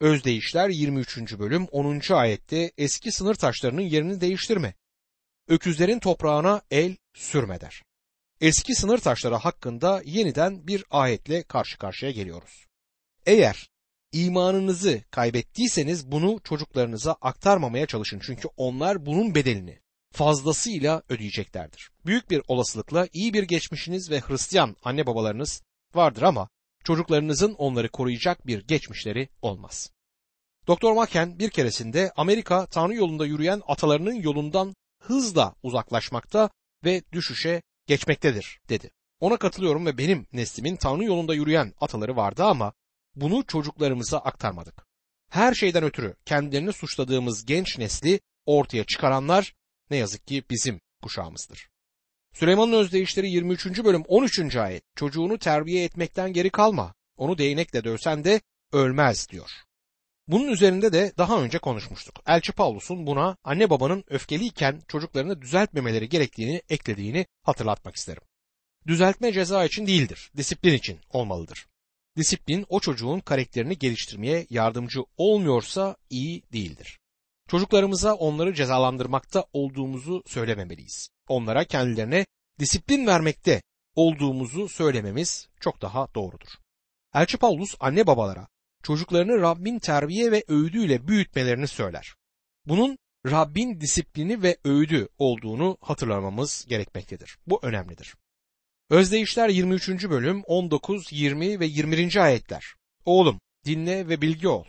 Özdeyişler 23. bölüm 10. ayette eski sınır taşlarının yerini değiştirme. Öküzlerin toprağına el sürme der. Eski sınır taşları hakkında yeniden bir ayetle karşı karşıya geliyoruz. Eğer imanınızı kaybettiyseniz bunu çocuklarınıza aktarmamaya çalışın çünkü onlar bunun bedelini fazlasıyla ödeyeceklerdir. Büyük bir olasılıkla iyi bir geçmişiniz ve Hristiyan anne babalarınız vardır ama çocuklarınızın onları koruyacak bir geçmişleri olmaz. Doktor Maken bir keresinde Amerika Tanrı yolunda yürüyen atalarının yolundan hızla uzaklaşmakta ve düşüşe geçmektedir dedi. Ona katılıyorum ve benim neslimin Tanrı yolunda yürüyen ataları vardı ama bunu çocuklarımıza aktarmadık. Her şeyden ötürü kendilerini suçladığımız genç nesli ortaya çıkaranlar ne yazık ki bizim kuşağımızdır. Süleyman'ın özdeyişleri 23. bölüm 13. ayet çocuğunu terbiye etmekten geri kalma onu değnekle dövsen de ölmez diyor. Bunun üzerinde de daha önce konuşmuştuk. Elçi Pavlus'un buna anne babanın öfkeliyken çocuklarını düzeltmemeleri gerektiğini eklediğini hatırlatmak isterim. Düzeltme ceza için değildir, disiplin için olmalıdır. Disiplin o çocuğun karakterini geliştirmeye yardımcı olmuyorsa iyi değildir. Çocuklarımıza onları cezalandırmakta olduğumuzu söylememeliyiz. Onlara kendilerine disiplin vermekte olduğumuzu söylememiz çok daha doğrudur. Elçi Paulus anne babalara çocuklarını Rabbin terbiye ve öğüdüyle büyütmelerini söyler. Bunun Rabbin disiplini ve öğüdü olduğunu hatırlamamız gerekmektedir. Bu önemlidir. Özdeyişler 23. bölüm 19, 20 ve 21. ayetler. Oğlum dinle ve bilgi ol.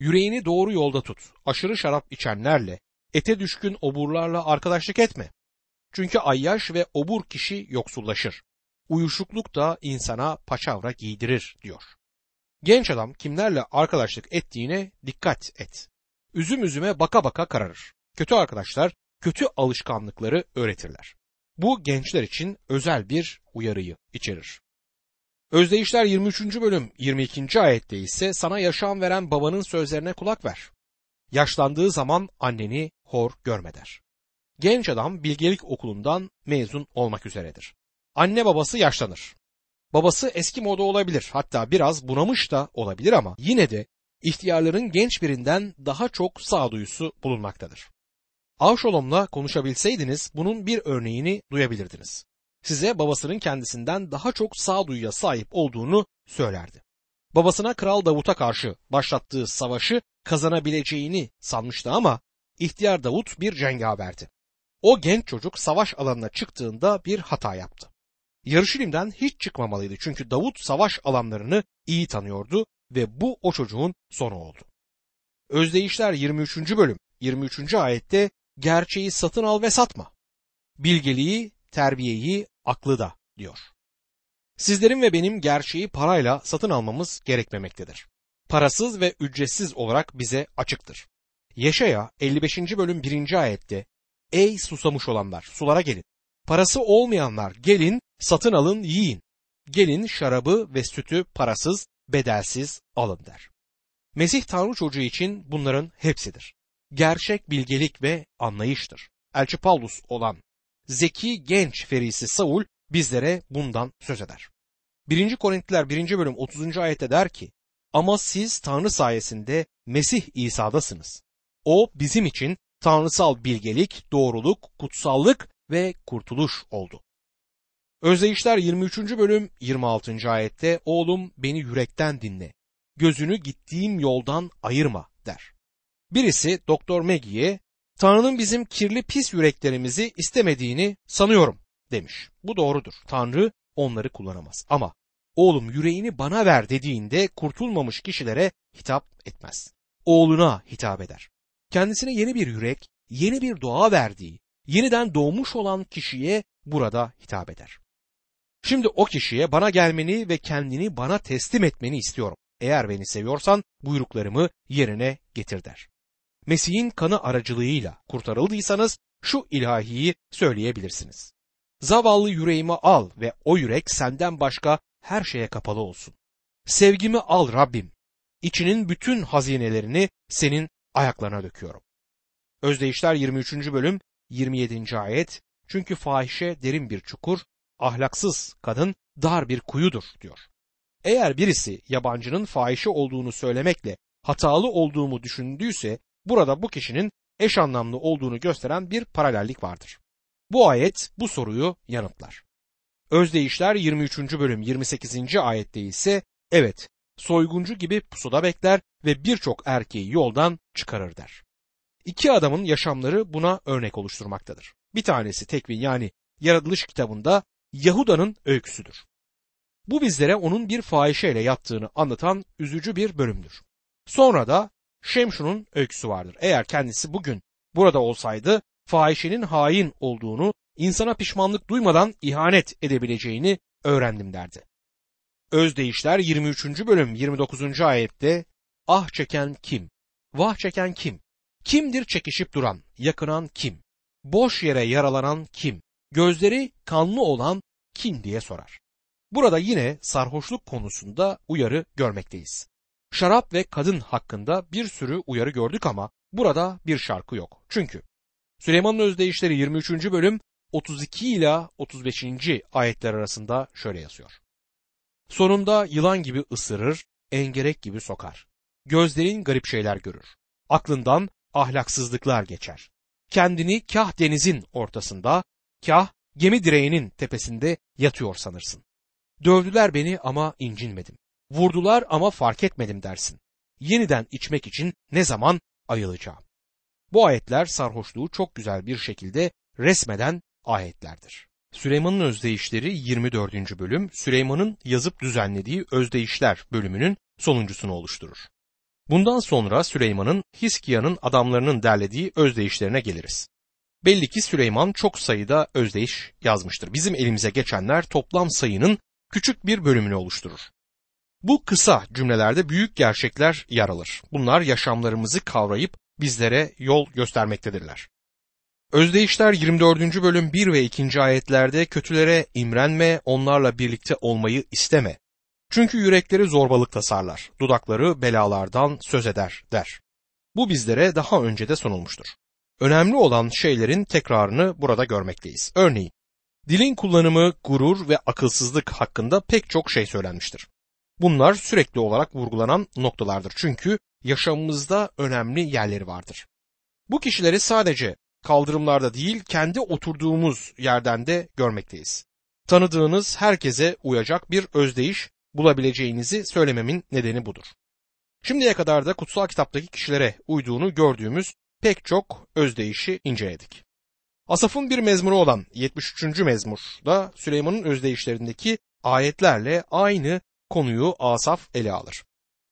Yüreğini doğru yolda tut. Aşırı şarap içenlerle, ete düşkün oburlarla arkadaşlık etme. Çünkü ayyaş ve obur kişi yoksullaşır. Uyuşukluk da insana paçavra giydirir diyor. Genç adam kimlerle arkadaşlık ettiğine dikkat et. Üzüm üzüme baka baka kararır. Kötü arkadaşlar kötü alışkanlıkları öğretirler. Bu gençler için özel bir uyarıyı içerir. Özdeyişler 23. bölüm 22. ayette ise sana yaşam veren babanın sözlerine kulak ver. Yaşlandığı zaman anneni hor görme der. Genç adam bilgelik okulundan mezun olmak üzeredir. Anne babası yaşlanır. Babası eski moda olabilir hatta biraz bunamış da olabilir ama yine de ihtiyarların genç birinden daha çok sağduyusu bulunmaktadır. Avşolom'la konuşabilseydiniz bunun bir örneğini duyabilirdiniz. Size babasının kendisinden daha çok sağduyuya sahip olduğunu söylerdi. Babasına Kral Davut'a karşı başlattığı savaşı kazanabileceğini sanmıştı ama ihtiyar Davut bir cengaverdi. O genç çocuk savaş alanına çıktığında bir hata yaptı. Yarışilim'den hiç çıkmamalıydı çünkü Davut savaş alanlarını iyi tanıyordu ve bu o çocuğun sonu oldu. Özdeyişler 23. bölüm 23. ayette gerçeği satın al ve satma. Bilgeliği, terbiyeyi, aklı da diyor. Sizlerin ve benim gerçeği parayla satın almamız gerekmemektedir. Parasız ve ücretsiz olarak bize açıktır. Yaşaya 55. bölüm 1. ayette Ey susamış olanlar sulara gelin. Parası olmayanlar gelin satın alın yiyin. Gelin şarabı ve sütü parasız bedelsiz alın der. Mesih Tanrı çocuğu için bunların hepsidir. Gerçek bilgelik ve anlayıştır. Elçi Paulus olan zeki genç ferisi Saul bizlere bundan söz eder. 1. Korintliler 1. bölüm 30. ayette der ki ama siz Tanrı sayesinde Mesih İsa'dasınız. O bizim için tanrısal bilgelik, doğruluk, kutsallık ve kurtuluş oldu. Özdeyişler 23. bölüm 26. ayette oğlum beni yürekten dinle. Gözünü gittiğim yoldan ayırma der. Birisi Doktor Maggie'ye Tanrı'nın bizim kirli pis yüreklerimizi istemediğini sanıyorum demiş. Bu doğrudur. Tanrı onları kullanamaz. Ama oğlum yüreğini bana ver dediğinde kurtulmamış kişilere hitap etmez. Oğluna hitap eder. Kendisine yeni bir yürek, yeni bir doğa verdiği, yeniden doğmuş olan kişiye burada hitap eder. Şimdi o kişiye bana gelmeni ve kendini bana teslim etmeni istiyorum. Eğer beni seviyorsan buyruklarımı yerine getir der. Mesih'in kanı aracılığıyla kurtarıldıysanız şu ilahiyi söyleyebilirsiniz. Zavallı yüreğimi al ve o yürek senden başka her şeye kapalı olsun. Sevgimi al Rabbim. İçinin bütün hazinelerini senin ayaklarına döküyorum. Özdeyişler 23. bölüm 27. ayet çünkü fahişe derin bir çukur, ahlaksız kadın dar bir kuyudur diyor. Eğer birisi yabancının fahişe olduğunu söylemekle hatalı olduğumu düşündüyse burada bu kişinin eş anlamlı olduğunu gösteren bir paralellik vardır. Bu ayet bu soruyu yanıtlar. Özdeyişler 23. bölüm 28. ayette ise evet soyguncu gibi pusuda bekler ve birçok erkeği yoldan çıkarır der. İki adamın yaşamları buna örnek oluşturmaktadır. Bir tanesi Tekvin yani Yaratılış kitabında Yahuda'nın öyküsüdür. Bu bizlere onun bir fahişeyle yattığını anlatan üzücü bir bölümdür. Sonra da Şemşun'un öyküsü vardır. Eğer kendisi bugün burada olsaydı fahişenin hain olduğunu, insana pişmanlık duymadan ihanet edebileceğini öğrendim derdi. Özdeyişler 23. bölüm 29. ayette ah çeken kim? Vah çeken kim? Kimdir çekişip duran, yakınan kim? Boş yere yaralanan kim? Gözleri kanlı olan kim diye sorar. Burada yine sarhoşluk konusunda uyarı görmekteyiz. Şarap ve kadın hakkında bir sürü uyarı gördük ama burada bir şarkı yok. Çünkü Süleyman'ın özdeyişleri 23. bölüm 32 ila 35. ayetler arasında şöyle yazıyor. Sonunda yılan gibi ısırır, engerek gibi sokar. Gözlerin garip şeyler görür. Aklından ahlaksızlıklar geçer. Kendini kah denizin ortasında, kah gemi direğinin tepesinde yatıyor sanırsın. Dövdüler beni ama incinmedim. Vurdular ama fark etmedim dersin. Yeniden içmek için ne zaman ayılacağım? Bu ayetler sarhoşluğu çok güzel bir şekilde resmeden ayetlerdir. Süleyman'ın özdeyişleri 24. bölüm Süleyman'ın yazıp düzenlediği özdeyişler bölümünün sonuncusunu oluşturur. Bundan sonra Süleyman'ın Hiskia'nın adamlarının derlediği özdeyişlerine geliriz. Belli ki Süleyman çok sayıda özdeyiş yazmıştır. Bizim elimize geçenler toplam sayının küçük bir bölümünü oluşturur. Bu kısa cümlelerde büyük gerçekler yer alır. Bunlar yaşamlarımızı kavrayıp bizlere yol göstermektedirler. Özdeyişler 24. bölüm 1 ve 2. ayetlerde kötülere imrenme, onlarla birlikte olmayı isteme. Çünkü yürekleri zorbalık tasarlar, dudakları belalardan söz eder der. Bu bizlere daha önce de sunulmuştur. Önemli olan şeylerin tekrarını burada görmekteyiz. Örneğin, dilin kullanımı, gurur ve akılsızlık hakkında pek çok şey söylenmiştir. Bunlar sürekli olarak vurgulanan noktalardır çünkü yaşamımızda önemli yerleri vardır. Bu kişileri sadece kaldırımlarda değil kendi oturduğumuz yerden de görmekteyiz. Tanıdığınız herkese uyacak bir özdeyiş bulabileceğinizi söylememin nedeni budur. Şimdiye kadar da kutsal kitaptaki kişilere uyduğunu gördüğümüz pek çok özdeyişi inceledik. Asaf'ın bir mezmuru olan 73. mezmur da Süleyman'ın özdeyişlerindeki ayetlerle aynı konuyu Asaf ele alır.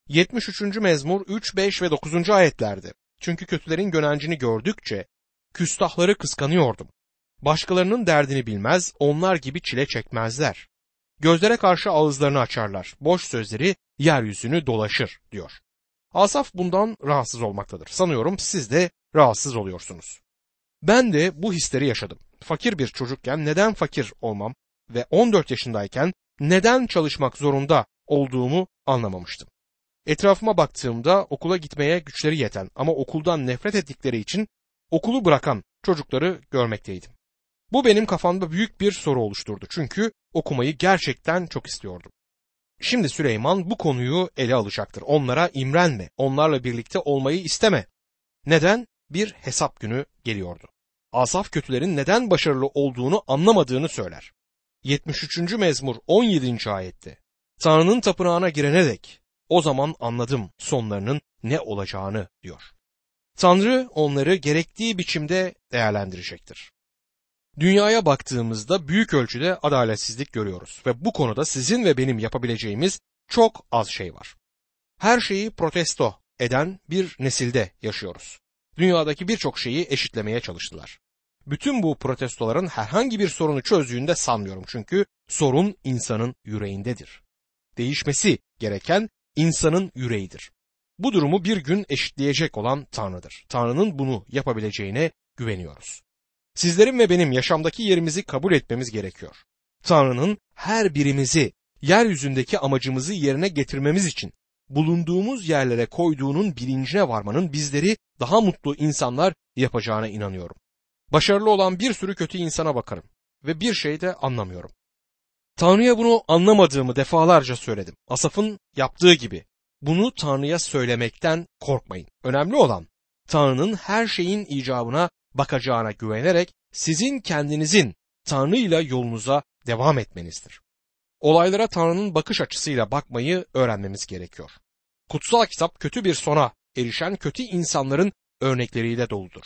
73. mezmur 3, 5 ve 9. ayetlerde. Çünkü kötülerin gönencini gördükçe küstahları kıskanıyordum. Başkalarının derdini bilmez, onlar gibi çile çekmezler. Gözlere karşı ağızlarını açarlar, boş sözleri yeryüzünü dolaşır diyor. Asaf bundan rahatsız olmaktadır. Sanıyorum siz de rahatsız oluyorsunuz. Ben de bu hisleri yaşadım. Fakir bir çocukken neden fakir olmam ve 14 yaşındayken neden çalışmak zorunda olduğumu anlamamıştım. Etrafıma baktığımda okula gitmeye güçleri yeten ama okuldan nefret ettikleri için okulu bırakan çocukları görmekteydim. Bu benim kafamda büyük bir soru oluşturdu çünkü okumayı gerçekten çok istiyordum. Şimdi Süleyman bu konuyu ele alacaktır. Onlara imrenme, onlarla birlikte olmayı isteme. Neden? Bir hesap günü geliyordu. Asaf kötülerin neden başarılı olduğunu anlamadığını söyler. 73. mezmur 17. ayette. Tanrı'nın tapınağına girene dek o zaman anladım sonlarının ne olacağını diyor. Tanrı onları gerektiği biçimde değerlendirecektir. Dünyaya baktığımızda büyük ölçüde adaletsizlik görüyoruz ve bu konuda sizin ve benim yapabileceğimiz çok az şey var. Her şeyi protesto eden bir nesilde yaşıyoruz. Dünyadaki birçok şeyi eşitlemeye çalıştılar. Bütün bu protestoların herhangi bir sorunu çözdüğünde de sanmıyorum çünkü sorun insanın yüreğindedir. Değişmesi gereken insanın yüreğidir. Bu durumu bir gün eşitleyecek olan Tanrı'dır. Tanrı'nın bunu yapabileceğine güveniyoruz. Sizlerin ve benim yaşamdaki yerimizi kabul etmemiz gerekiyor. Tanrı'nın her birimizi yeryüzündeki amacımızı yerine getirmemiz için bulunduğumuz yerlere koyduğunun bilincine varmanın bizleri daha mutlu insanlar yapacağına inanıyorum. Başarılı olan bir sürü kötü insana bakarım ve bir şey de anlamıyorum. Tanrı'ya bunu anlamadığımı defalarca söyledim. Asaf'ın yaptığı gibi bunu Tanrı'ya söylemekten korkmayın. Önemli olan Tanrı'nın her şeyin icabına bakacağına güvenerek sizin kendinizin Tanrı ile yolunuza devam etmenizdir. Olaylara Tanrı'nın bakış açısıyla bakmayı öğrenmemiz gerekiyor. Kutsal kitap kötü bir sona erişen kötü insanların örnekleriyle doludur.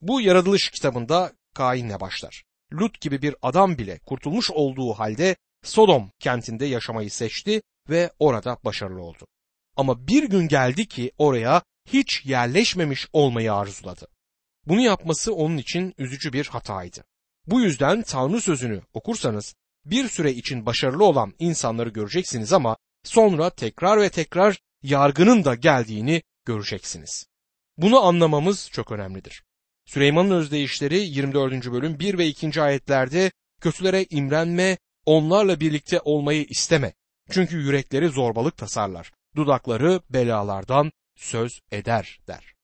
Bu yaratılış kitabında Kain'le başlar. Lut gibi bir adam bile kurtulmuş olduğu halde Sodom kentinde yaşamayı seçti ve orada başarılı oldu. Ama bir gün geldi ki oraya hiç yerleşmemiş olmayı arzuladı. Bunu yapması onun için üzücü bir hataydı. Bu yüzden Tanrı sözünü okursanız bir süre için başarılı olan insanları göreceksiniz ama sonra tekrar ve tekrar yargının da geldiğini göreceksiniz. Bunu anlamamız çok önemlidir. Süleyman'ın özdeyişleri 24. bölüm 1 ve 2. ayetlerde kötülere imrenme, onlarla birlikte olmayı isteme. Çünkü yürekleri zorbalık tasarlar, dudakları belalardan söz eder der.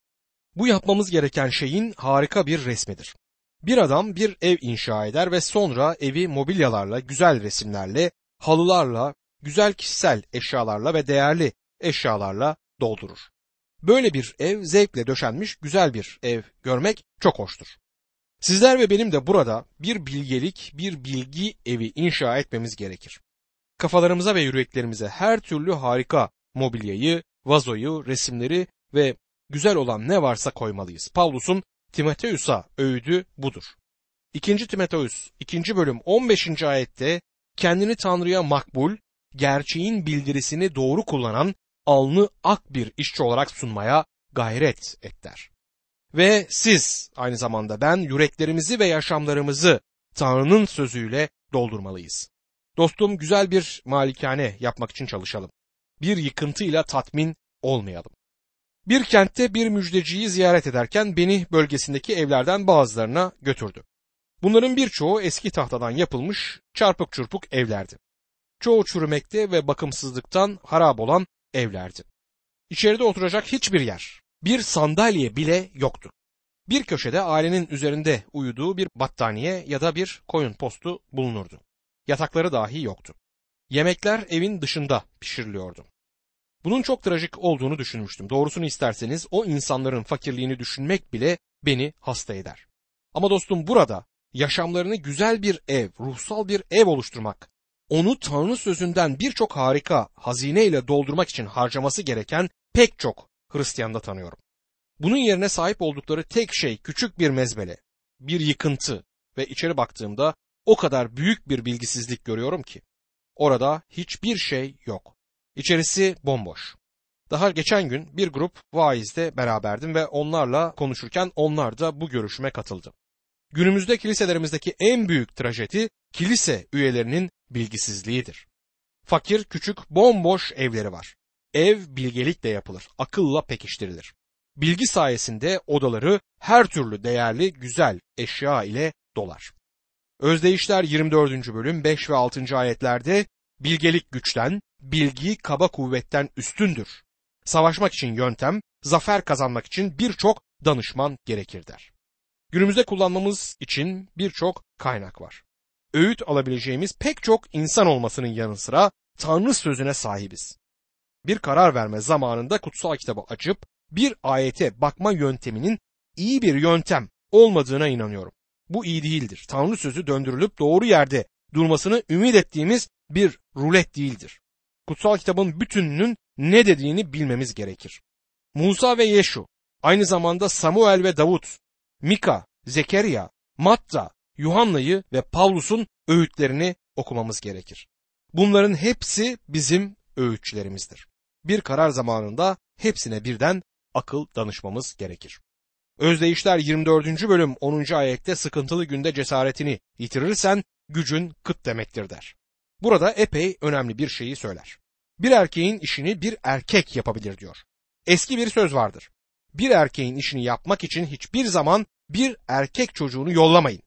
Bu yapmamız gereken şeyin harika bir resmidir. Bir adam bir ev inşa eder ve sonra evi mobilyalarla, güzel resimlerle, halılarla, güzel kişisel eşyalarla ve değerli eşyalarla doldurur. Böyle bir ev zevkle döşenmiş güzel bir ev görmek çok hoştur. Sizler ve benim de burada bir bilgelik, bir bilgi evi inşa etmemiz gerekir. Kafalarımıza ve yüreklerimize her türlü harika mobilyayı, vazoyu, resimleri ve güzel olan ne varsa koymalıyız. Pavlus'un Timoteus'a öğüdü budur. 2. Timoteus 2. bölüm 15. ayette kendini Tanrı'ya makbul, gerçeğin bildirisini doğru kullanan alnı ak bir işçi olarak sunmaya gayret et der. Ve siz aynı zamanda ben yüreklerimizi ve yaşamlarımızı Tanrı'nın sözüyle doldurmalıyız. Dostum güzel bir malikane yapmak için çalışalım. Bir yıkıntıyla tatmin olmayalım. Bir kentte bir müjdeciyi ziyaret ederken beni bölgesindeki evlerden bazılarına götürdü. Bunların birçoğu eski tahtadan yapılmış çarpık çurpuk evlerdi. Çoğu çürümekte ve bakımsızlıktan harap olan evlerdi. İçeride oturacak hiçbir yer, bir sandalye bile yoktu. Bir köşede ailenin üzerinde uyuduğu bir battaniye ya da bir koyun postu bulunurdu. Yatakları dahi yoktu. Yemekler evin dışında pişiriliyordu. Bunun çok trajik olduğunu düşünmüştüm. Doğrusunu isterseniz o insanların fakirliğini düşünmek bile beni hasta eder. Ama dostum burada yaşamlarını güzel bir ev, ruhsal bir ev oluşturmak, onu Tanrı sözünden birçok harika hazine ile doldurmak için harcaması gereken pek çok Hristiyanda tanıyorum. Bunun yerine sahip oldukları tek şey küçük bir mezbele, bir yıkıntı ve içeri baktığımda o kadar büyük bir bilgisizlik görüyorum ki orada hiçbir şey yok. İçerisi bomboş. Daha geçen gün bir grup vaizde beraberdim ve onlarla konuşurken onlar da bu görüşüme katıldı. Günümüzde kiliselerimizdeki en büyük trajedi kilise üyelerinin bilgisizliğidir. Fakir küçük bomboş evleri var. Ev bilgelikle yapılır, akılla pekiştirilir. Bilgi sayesinde odaları her türlü değerli güzel eşya ile dolar. Özdeyişler 24. bölüm 5 ve 6. ayetlerde bilgelik güçten, bilgi kaba kuvvetten üstündür. Savaşmak için yöntem, zafer kazanmak için birçok danışman gerekir der. Günümüzde kullanmamız için birçok kaynak var. Öğüt alabileceğimiz pek çok insan olmasının yanı sıra Tanrı sözüne sahibiz. Bir karar verme zamanında kutsal kitabı açıp bir ayete bakma yönteminin iyi bir yöntem olmadığına inanıyorum. Bu iyi değildir. Tanrı sözü döndürülüp doğru yerde durmasını ümit ettiğimiz bir rulet değildir. Kutsal kitabın bütününün ne dediğini bilmemiz gerekir. Musa ve Yeşu, aynı zamanda Samuel ve Davut, Mika, Zekeriya, Matta, Yuhanna'yı ve Pavlus'un öğütlerini okumamız gerekir. Bunların hepsi bizim öğütçülerimizdir. Bir karar zamanında hepsine birden akıl danışmamız gerekir. Özdeyişler 24. bölüm 10. ayette sıkıntılı günde cesaretini yitirirsen gücün kıt demektir der. Burada epey önemli bir şeyi söyler. Bir erkeğin işini bir erkek yapabilir diyor. Eski bir söz vardır. Bir erkeğin işini yapmak için hiçbir zaman bir erkek çocuğunu yollamayın.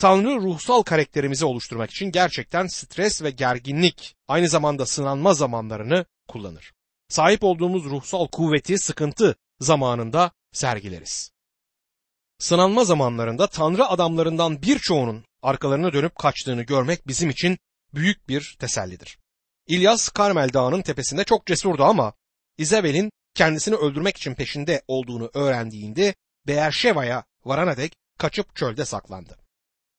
Tanrı ruhsal karakterimizi oluşturmak için gerçekten stres ve gerginlik, aynı zamanda sınanma zamanlarını kullanır. Sahip olduğumuz ruhsal kuvveti sıkıntı zamanında sergileriz. Sınanma zamanlarında Tanrı adamlarından birçoğunun arkalarına dönüp kaçtığını görmek bizim için büyük bir tesellidir. İlyas Karmel Dağı'nın tepesinde çok cesurdu ama İzabel'in kendisini öldürmek için peşinde olduğunu öğrendiğinde Beerşeva'ya varana dek kaçıp çölde saklandı.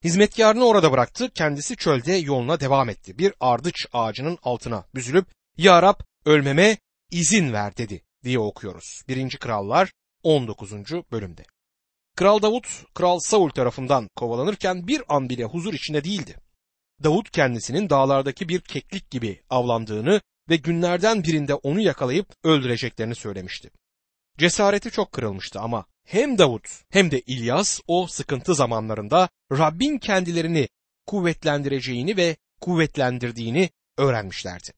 Hizmetkarını orada bıraktı, kendisi çölde yoluna devam etti. Bir ardıç ağacının altına büzülüp, Ya Rab ölmeme izin ver dedi diye okuyoruz. 1. Krallar 19. bölümde. Kral Davut, Kral Saul tarafından kovalanırken bir an bile huzur içinde değildi. Davut kendisinin dağlardaki bir keklik gibi avlandığını ve günlerden birinde onu yakalayıp öldüreceklerini söylemişti. Cesareti çok kırılmıştı ama hem Davut hem de İlyas o sıkıntı zamanlarında Rabbin kendilerini kuvvetlendireceğini ve kuvvetlendirdiğini öğrenmişlerdi.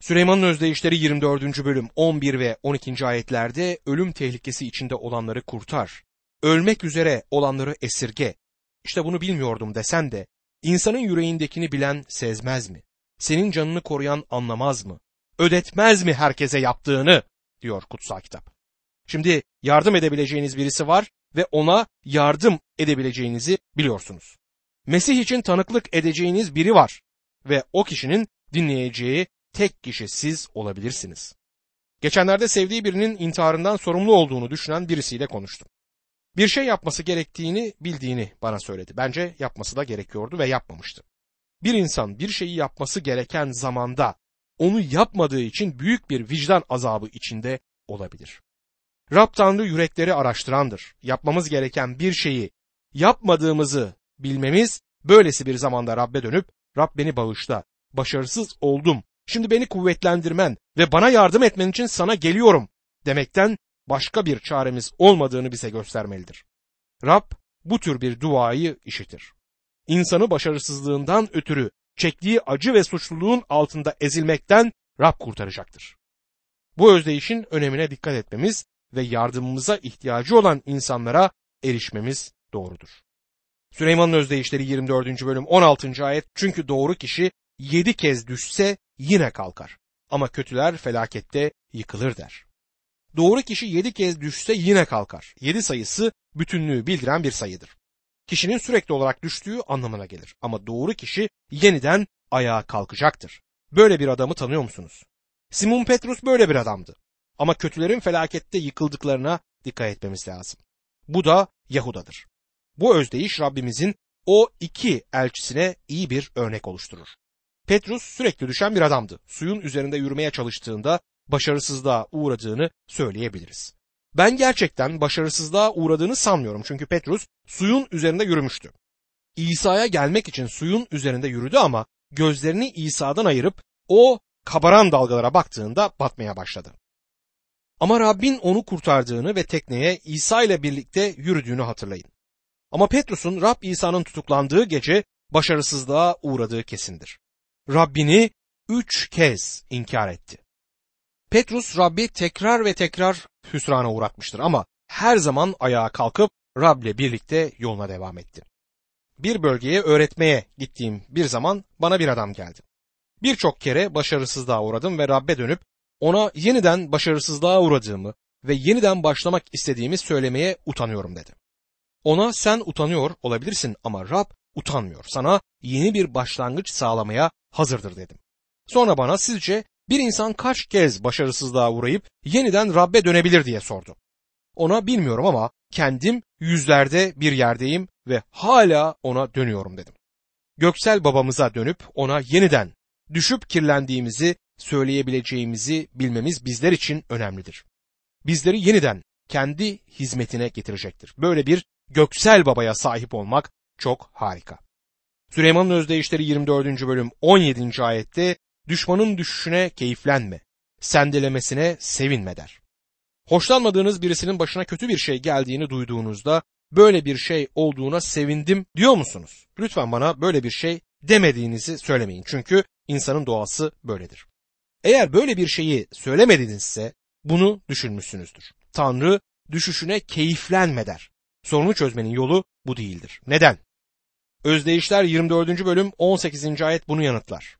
Süleyman'ın özdeyişleri 24. bölüm 11 ve 12. ayetlerde ölüm tehlikesi içinde olanları kurtar, ölmek üzere olanları esirge. İşte bunu bilmiyordum desen de insanın yüreğindekini bilen sezmez mi? Senin canını koruyan anlamaz mı? Ödetmez mi herkese yaptığını? diyor kutsal kitap. Şimdi yardım edebileceğiniz birisi var ve ona yardım edebileceğinizi biliyorsunuz. Mesih için tanıklık edeceğiniz biri var ve o kişinin dinleyeceği tek kişi siz olabilirsiniz. Geçenlerde sevdiği birinin intiharından sorumlu olduğunu düşünen birisiyle konuştum. Bir şey yapması gerektiğini bildiğini bana söyledi. Bence yapması da gerekiyordu ve yapmamıştı. Bir insan bir şeyi yapması gereken zamanda onu yapmadığı için büyük bir vicdan azabı içinde olabilir. Rab Tanrı yürekleri araştırandır. Yapmamız gereken bir şeyi yapmadığımızı bilmemiz böylesi bir zamanda Rab'be dönüp Rab beni bağışla, başarısız oldum, şimdi beni kuvvetlendirmen ve bana yardım etmen için sana geliyorum demekten başka bir çaremiz olmadığını bize göstermelidir. Rab bu tür bir duayı işitir. İnsanı başarısızlığından ötürü çektiği acı ve suçluluğun altında ezilmekten Rab kurtaracaktır. Bu özdeyişin önemine dikkat etmemiz ve yardımımıza ihtiyacı olan insanlara erişmemiz doğrudur. Süleyman'ın özdeyişleri 24. bölüm 16. ayet çünkü doğru kişi yedi kez düşse yine kalkar ama kötüler felakette yıkılır der. Doğru kişi yedi kez düşse yine kalkar. Yedi sayısı bütünlüğü bildiren bir sayıdır. Kişinin sürekli olarak düştüğü anlamına gelir. Ama doğru kişi yeniden ayağa kalkacaktır. Böyle bir adamı tanıyor musunuz? Simon Petrus böyle bir adamdı. Ama kötülerin felakette yıkıldıklarına dikkat etmemiz lazım. Bu da Yahuda'dır. Bu özdeyiş Rabbimizin o iki elçisine iyi bir örnek oluşturur. Petrus sürekli düşen bir adamdı. Suyun üzerinde yürümeye çalıştığında başarısızlığa uğradığını söyleyebiliriz. Ben gerçekten başarısızlığa uğradığını sanmıyorum çünkü Petrus suyun üzerinde yürümüştü. İsa'ya gelmek için suyun üzerinde yürüdü ama gözlerini İsa'dan ayırıp o kabaran dalgalara baktığında batmaya başladı. Ama Rabbin onu kurtardığını ve tekneye İsa ile birlikte yürüdüğünü hatırlayın. Ama Petrus'un Rab İsa'nın tutuklandığı gece başarısızlığa uğradığı kesindir. Rabbini üç kez inkar etti. Petrus Rabbi tekrar ve tekrar hüsrana uğratmıştır ama her zaman ayağa kalkıp Rab'le birlikte yoluna devam etti. Bir bölgeye öğretmeye gittiğim bir zaman bana bir adam geldi. Birçok kere başarısızlığa uğradım ve Rab'be dönüp ona yeniden başarısızlığa uğradığımı ve yeniden başlamak istediğimi söylemeye utanıyorum dedi. Ona sen utanıyor olabilirsin ama Rab utanmıyor. Sana yeni bir başlangıç sağlamaya hazırdır dedim. Sonra bana sizce bir insan kaç kez başarısızlığa uğrayıp yeniden Rab'be dönebilir diye sordu. Ona bilmiyorum ama kendim yüzlerde bir yerdeyim ve hala ona dönüyorum dedim. Göksel babamıza dönüp ona yeniden düşüp kirlendiğimizi söyleyebileceğimizi bilmemiz bizler için önemlidir. Bizleri yeniden kendi hizmetine getirecektir. Böyle bir göksel babaya sahip olmak çok harika. Süleyman'ın özdeyişleri 24. bölüm 17. ayette düşmanın düşüşüne keyiflenme, sendelemesine sevinme der. Hoşlanmadığınız birisinin başına kötü bir şey geldiğini duyduğunuzda böyle bir şey olduğuna sevindim diyor musunuz? Lütfen bana böyle bir şey demediğinizi söylemeyin. Çünkü insanın doğası böyledir. Eğer böyle bir şeyi söylemedinizse bunu düşünmüşsünüzdür. Tanrı düşüşüne keyiflenme der. Sorunu çözmenin yolu bu değildir. Neden? Özdeyişler 24. bölüm 18. ayet bunu yanıtlar.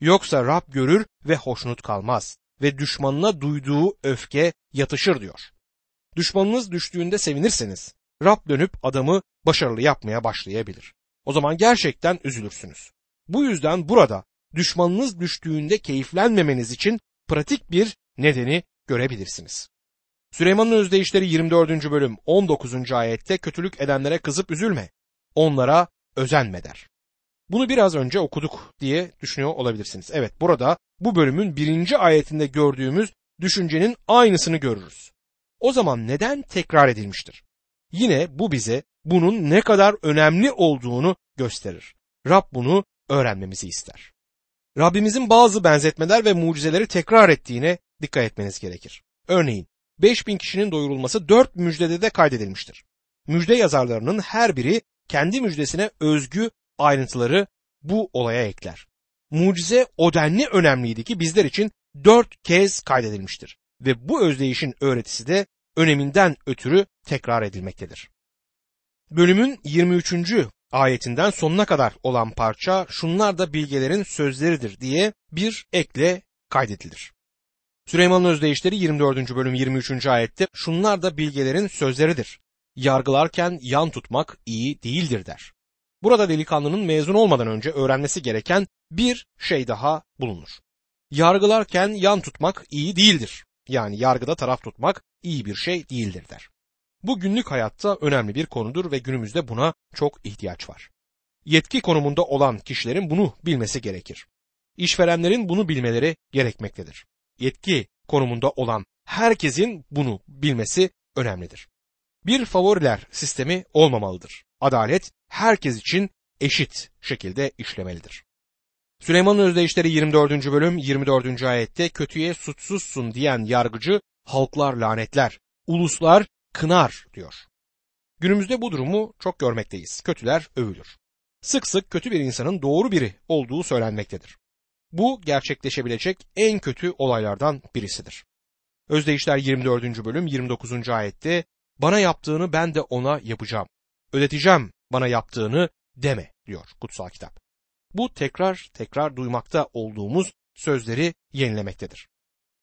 Yoksa Rab görür ve hoşnut kalmaz ve düşmanına duyduğu öfke yatışır diyor. Düşmanınız düştüğünde sevinirseniz Rab dönüp adamı başarılı yapmaya başlayabilir. O zaman gerçekten üzülürsünüz. Bu yüzden burada düşmanınız düştüğünde keyiflenmemeniz için pratik bir nedeni görebilirsiniz. Süleyman'ın özdeyişleri 24. bölüm 19. ayette kötülük edenlere kızıp üzülme, onlara özenme der. Bunu biraz önce okuduk diye düşünüyor olabilirsiniz. Evet burada bu bölümün birinci ayetinde gördüğümüz düşüncenin aynısını görürüz. O zaman neden tekrar edilmiştir? Yine bu bize bunun ne kadar önemli olduğunu gösterir. Rab bunu öğrenmemizi ister. Rabbimizin bazı benzetmeler ve mucizeleri tekrar ettiğine dikkat etmeniz gerekir. Örneğin 5000 kişinin doyurulması 4 müjdede de kaydedilmiştir. Müjde yazarlarının her biri kendi müjdesine özgü ayrıntıları bu olaya ekler. Mucize o denli önemliydi ki bizler için dört kez kaydedilmiştir ve bu özdeyişin öğretisi de öneminden ötürü tekrar edilmektedir. Bölümün 23. ayetinden sonuna kadar olan parça şunlar da bilgelerin sözleridir diye bir ekle kaydedilir. Süleyman'ın özdeyişleri 24. bölüm 23. ayette şunlar da bilgelerin sözleridir. Yargılarken yan tutmak iyi değildir der. Burada delikanlının mezun olmadan önce öğrenmesi gereken bir şey daha bulunur. Yargılarken yan tutmak iyi değildir. Yani yargıda taraf tutmak iyi bir şey değildir der. Bu günlük hayatta önemli bir konudur ve günümüzde buna çok ihtiyaç var. Yetki konumunda olan kişilerin bunu bilmesi gerekir. İşverenlerin bunu bilmeleri gerekmektedir. Yetki konumunda olan herkesin bunu bilmesi önemlidir. Bir favoriler sistemi olmamalıdır. Adalet herkes için eşit şekilde işlemelidir. Süleyman'ın özdeyişleri 24. bölüm 24. ayette kötüye suçsuzsun diyen yargıcı halklar lanetler, uluslar kınar diyor. Günümüzde bu durumu çok görmekteyiz. Kötüler övülür. Sık sık kötü bir insanın doğru biri olduğu söylenmektedir. Bu gerçekleşebilecek en kötü olaylardan birisidir. Özdeyişler 24. bölüm 29. ayette bana yaptığını ben de ona yapacağım. Ödeteceğim bana yaptığını deme diyor kutsal kitap. Bu tekrar tekrar duymakta olduğumuz sözleri yenilemektedir.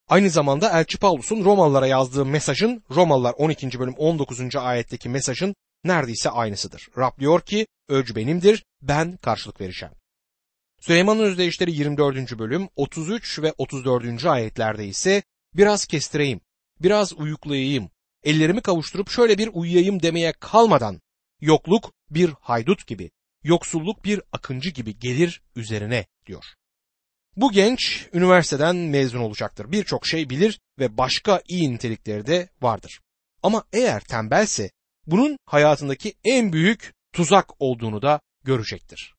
Aynı zamanda Elçi Paulus'un Romalılara yazdığı mesajın Romalılar 12. bölüm 19. ayetteki mesajın neredeyse aynısıdır. Rab diyor ki ölçü benimdir ben karşılık vereceğim. Süleyman'ın özdeyişleri 24. bölüm 33 ve 34. ayetlerde ise biraz kestireyim, biraz uyuklayayım, ellerimi kavuşturup şöyle bir uyuyayım demeye kalmadan yokluk bir haydut gibi, yoksulluk bir akıncı gibi gelir üzerine diyor. Bu genç üniversiteden mezun olacaktır. Birçok şey bilir ve başka iyi nitelikleri de vardır. Ama eğer tembelse bunun hayatındaki en büyük tuzak olduğunu da görecektir.